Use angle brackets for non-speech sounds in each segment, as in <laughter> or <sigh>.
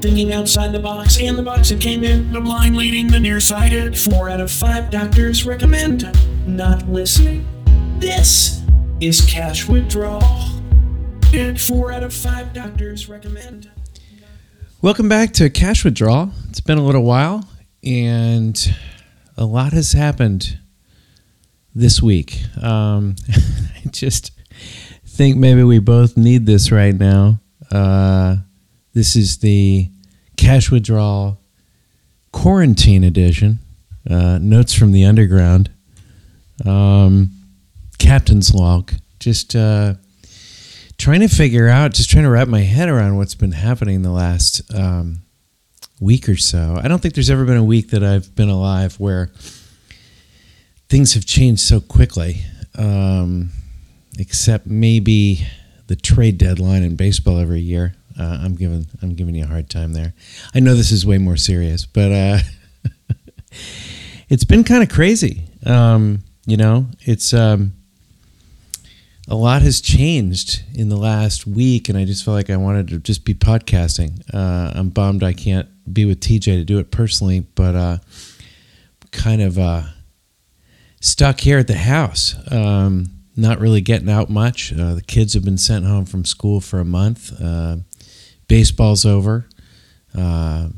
Thinking outside the box and the box it came in, the blind leading the nearsighted. Four out of five doctors recommend not listening. This is cash withdrawal. And four out of five doctors recommend. Welcome back to Cash Withdrawal. It's been a little while, and a lot has happened this week. Um, <laughs> I just think maybe we both need this right now. Uh, this is the Cash Withdrawal Quarantine Edition. Uh, notes from the Underground. Um, Captain's Log. Just uh, trying to figure out, just trying to wrap my head around what's been happening the last um, week or so. I don't think there's ever been a week that I've been alive where things have changed so quickly, um, except maybe the trade deadline in baseball every year. Uh, I'm giving I'm giving you a hard time there. I know this is way more serious, but uh, <laughs> it's been kind of crazy. Um, you know, it's um, a lot has changed in the last week, and I just felt like I wanted to just be podcasting. Uh, I'm bummed I can't be with TJ to do it personally, but uh, kind of uh, stuck here at the house. Um, not really getting out much. Uh, the kids have been sent home from school for a month. Uh, baseball's over. Uh,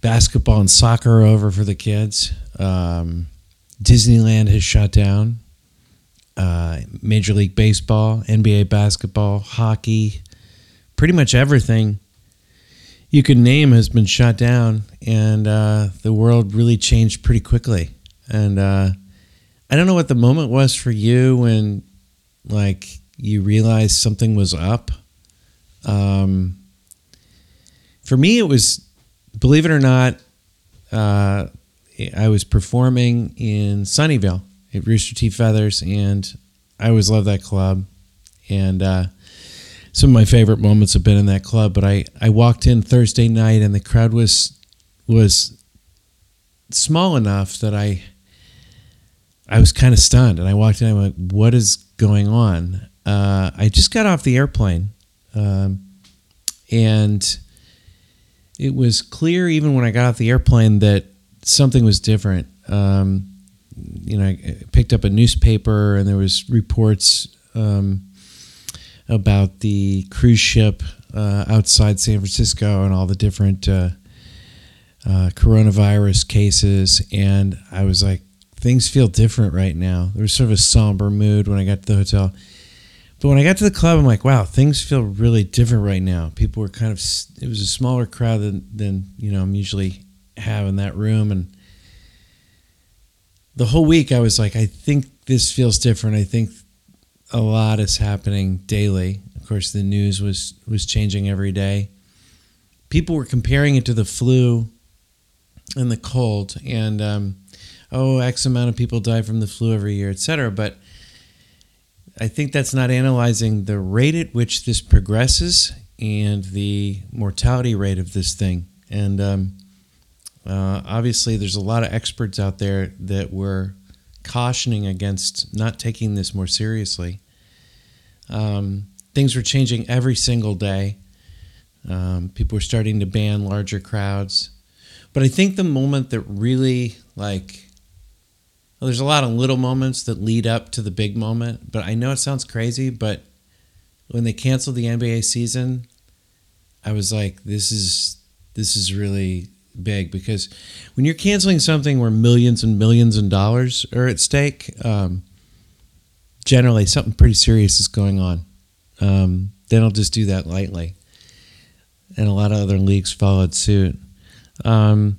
basketball and soccer are over for the kids. Um, Disneyland has shut down. Uh, Major League Baseball, NBA basketball, hockey, pretty much everything you could name has been shut down, and uh, the world really changed pretty quickly. And uh, I don't know what the moment was for you when, like, you realized something was up. Um, for me, it was, believe it or not, uh, I was performing in Sunnyvale at Rooster T. Feathers, and I always loved that club. And uh, some of my favorite moments have been in that club. But I, I walked in Thursday night, and the crowd was was small enough that I I was kind of stunned. And I walked in, I'm like, "What is going on?" Uh, I just got off the airplane, um, and it was clear even when I got off the airplane that something was different. Um, you know, I picked up a newspaper and there was reports um, about the cruise ship uh, outside San Francisco and all the different uh, uh, coronavirus cases, and I was like, things feel different right now. There was sort of a somber mood when I got to the hotel. But when I got to the club, I'm like, wow, things feel really different right now. People were kind of, it was a smaller crowd than, than you know, I'm usually have in that room. And the whole week I was like, I think this feels different. I think a lot is happening daily. Of course, the news was was changing every day. People were comparing it to the flu and the cold, and um, oh, X amount of people die from the flu every year, etc. But I think that's not analyzing the rate at which this progresses and the mortality rate of this thing. And um, uh, obviously, there's a lot of experts out there that were cautioning against not taking this more seriously. Um, things were changing every single day. Um, people were starting to ban larger crowds. But I think the moment that really, like, there's a lot of little moments that lead up to the big moment. But I know it sounds crazy, but when they canceled the NBA season, I was like, this is this is really big because when you're canceling something where millions and millions of dollars are at stake, um, generally something pretty serious is going on. Um, they don't just do that lightly. And a lot of other leagues followed suit. Um,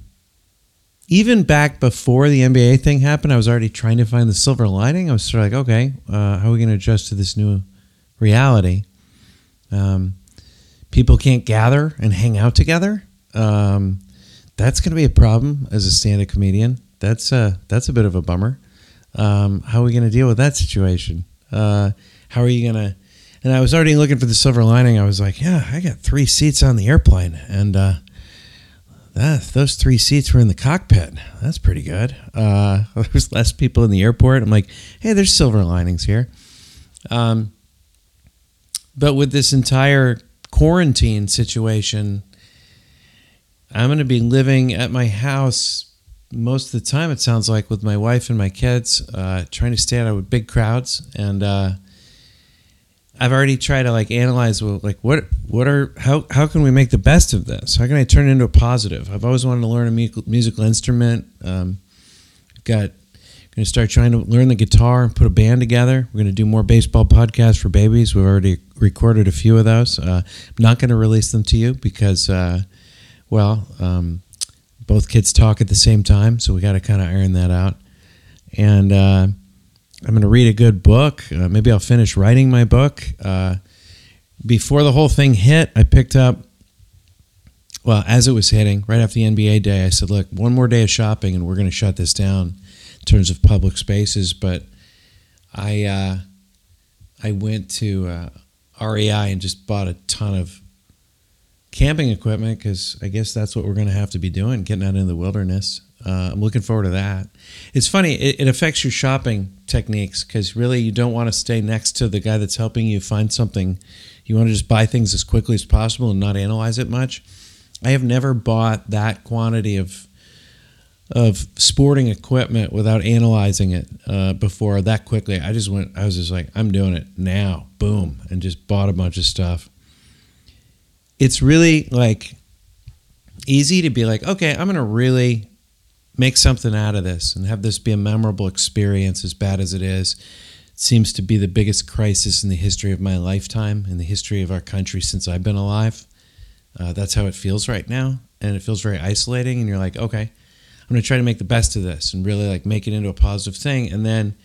even back before the NBA thing happened, I was already trying to find the silver lining. I was sort of like, okay, uh, how are we going to adjust to this new reality? Um, people can't gather and hang out together. Um, that's going to be a problem as a stand-up comedian. That's a uh, that's a bit of a bummer. Um, how are we going to deal with that situation? Uh, how are you going to? And I was already looking for the silver lining. I was like, yeah, I got three seats on the airplane, and uh, that those three seats were in the cockpit. That's pretty good. Uh, <laughs> there was less people in the airport. I'm like, hey, there's silver linings here. Um, but with this entire quarantine situation, I'm going to be living at my house most of the time. It sounds like with my wife and my kids, uh, trying to stay out of big crowds, and uh, I've already tried to like analyze well, like what what are how how can we make the best of this? How can I turn it into a positive? I've always wanted to learn a musical, instrument. Um, got going to start trying to learn the guitar and put a band together. We're going to do more baseball podcasts for babies. We've already recorded a few of those. Uh, I'm not going to release them to you because, uh, well, um, both kids talk at the same time, so we got to kind of iron that out. And uh, I'm going to read a good book. Uh, maybe I'll finish writing my book. Uh, before the whole thing hit, I picked up. Well, as it was hitting, right after the NBA day, I said, "Look, one more day of shopping, and we're going to shut this down." In terms of public spaces. But I uh, I went to uh, REI and just bought a ton of camping equipment because I guess that's what we're going to have to be doing, getting out into the wilderness. Uh, I'm looking forward to that. It's funny; it, it affects your shopping techniques because really you don't want to stay next to the guy that's helping you find something. You want to just buy things as quickly as possible and not analyze it much. I have never bought that quantity of of sporting equipment without analyzing it uh, before that quickly. I just went, I was just like, I'm doing it now, boom, and just bought a bunch of stuff. It's really like easy to be like, okay, I'm to really make something out of this and have this be a memorable experience, as bad as it is. It seems to be the biggest crisis in the history of my lifetime, in the history of our country since I've been alive. Uh, that's how it feels right now. And it feels very isolating. And you're like, okay, I'm going to try to make the best of this and really like make it into a positive thing. And then,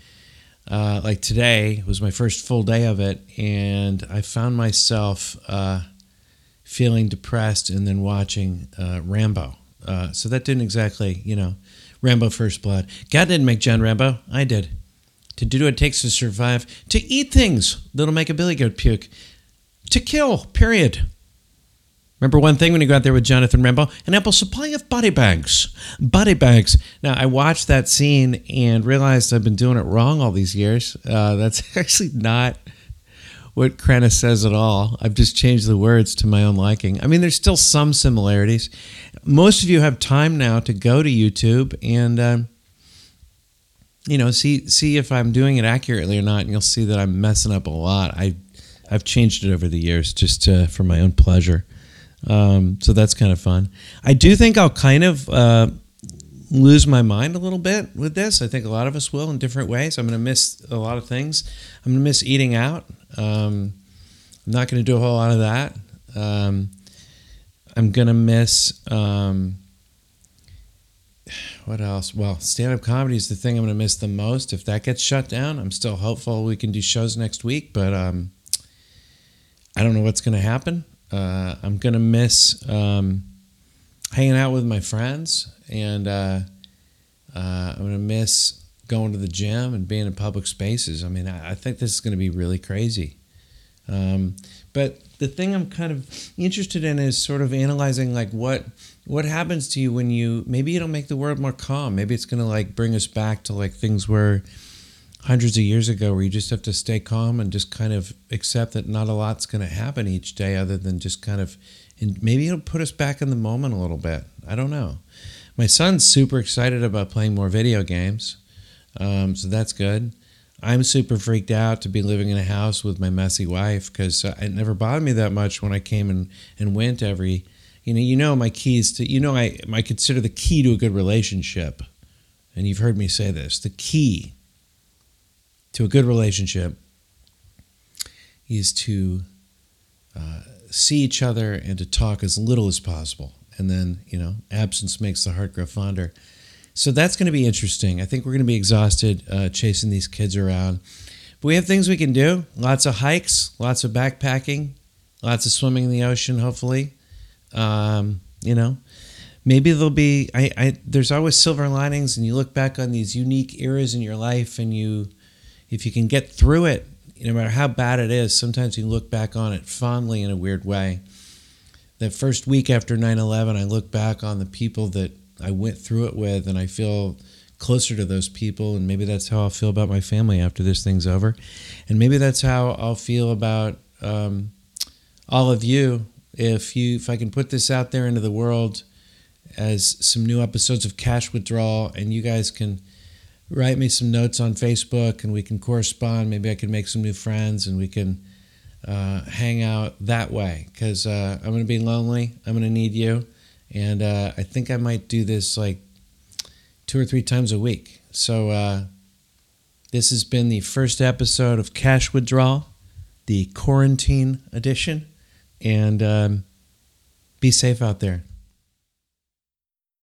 uh, like today was my first full day of it, and I found myself uh, feeling depressed and then watching uh, Rambo. Uh, so that didn't exactly, you know, Rambo First Blood. God didn't make John Rambo. I did. To do what it takes to survive, to eat things that'll make a billy goat puke, to kill, period. Remember one thing when you go out there with Jonathan Rambo? An ample supply of body bags. Body bags. Now, I watched that scene and realized I've been doing it wrong all these years. Uh, that's <laughs> actually not what Krennis says at all. I've just changed the words to my own liking. I mean, there's still some similarities. Most of you have time now to go to YouTube and, uh, you know, see see if I'm doing it accurately or not, and you'll see that I'm messing up a lot. I I've changed it over the years just to, for my own pleasure. Um, so that's kind of fun. I do think I'll kind of uh, lose my mind a little bit with this. I think a lot of us will in different ways. I'm going to miss a lot of things. I'm going to miss eating out. Um, I'm not going to do a whole lot of that. Um, I'm going to miss. Um, what else? Well, stand up comedy is the thing I'm going to miss the most. If that gets shut down, I'm still hopeful we can do shows next week, but um, I don't know what's going to happen. Uh, I'm gonna miss um, hanging out with my friends, and uh, uh, I'm gonna miss going to the gym and being in public spaces. I mean, I, I think this is gonna be really crazy. Um, but the thing I'm kind of interested in is sort of analyzing like what what happens to you when you maybe it'll make the world more calm. Maybe it's gonna like bring us back to like things where hundreds of years ago where you just have to stay calm and just kind of accept that not a lot's going to happen each day other than just kind of and maybe it'll put us back in the moment a little bit i don't know my son's super excited about playing more video games um, so that's good i'm super freaked out to be living in a house with my messy wife because it never bothered me that much when i came and, and went every you know you know my keys to you know i i consider the key to a good relationship and you've heard me say this the key to a good relationship is to uh, see each other and to talk as little as possible. And then, you know, absence makes the heart grow fonder. So that's going to be interesting. I think we're going to be exhausted uh, chasing these kids around. But we have things we can do lots of hikes, lots of backpacking, lots of swimming in the ocean, hopefully. Um, you know, maybe there'll be, I, I, there's always silver linings, and you look back on these unique eras in your life and you, if you can get through it, no matter how bad it is, sometimes you look back on it fondly in a weird way. That first week after 9 11, I look back on the people that I went through it with, and I feel closer to those people. And maybe that's how I'll feel about my family after this thing's over. And maybe that's how I'll feel about um, all of you if you if I can put this out there into the world as some new episodes of Cash Withdrawal, and you guys can write me some notes on Facebook, and we can correspond. Maybe I can make some new friends, and we can uh, hang out that way. Because uh, I'm going to be lonely. I'm going to need you, and uh, I think I might do this like two or three times a week. So uh, this has been the first episode of Cash Withdrawal, the quarantine edition, and um, be safe out there.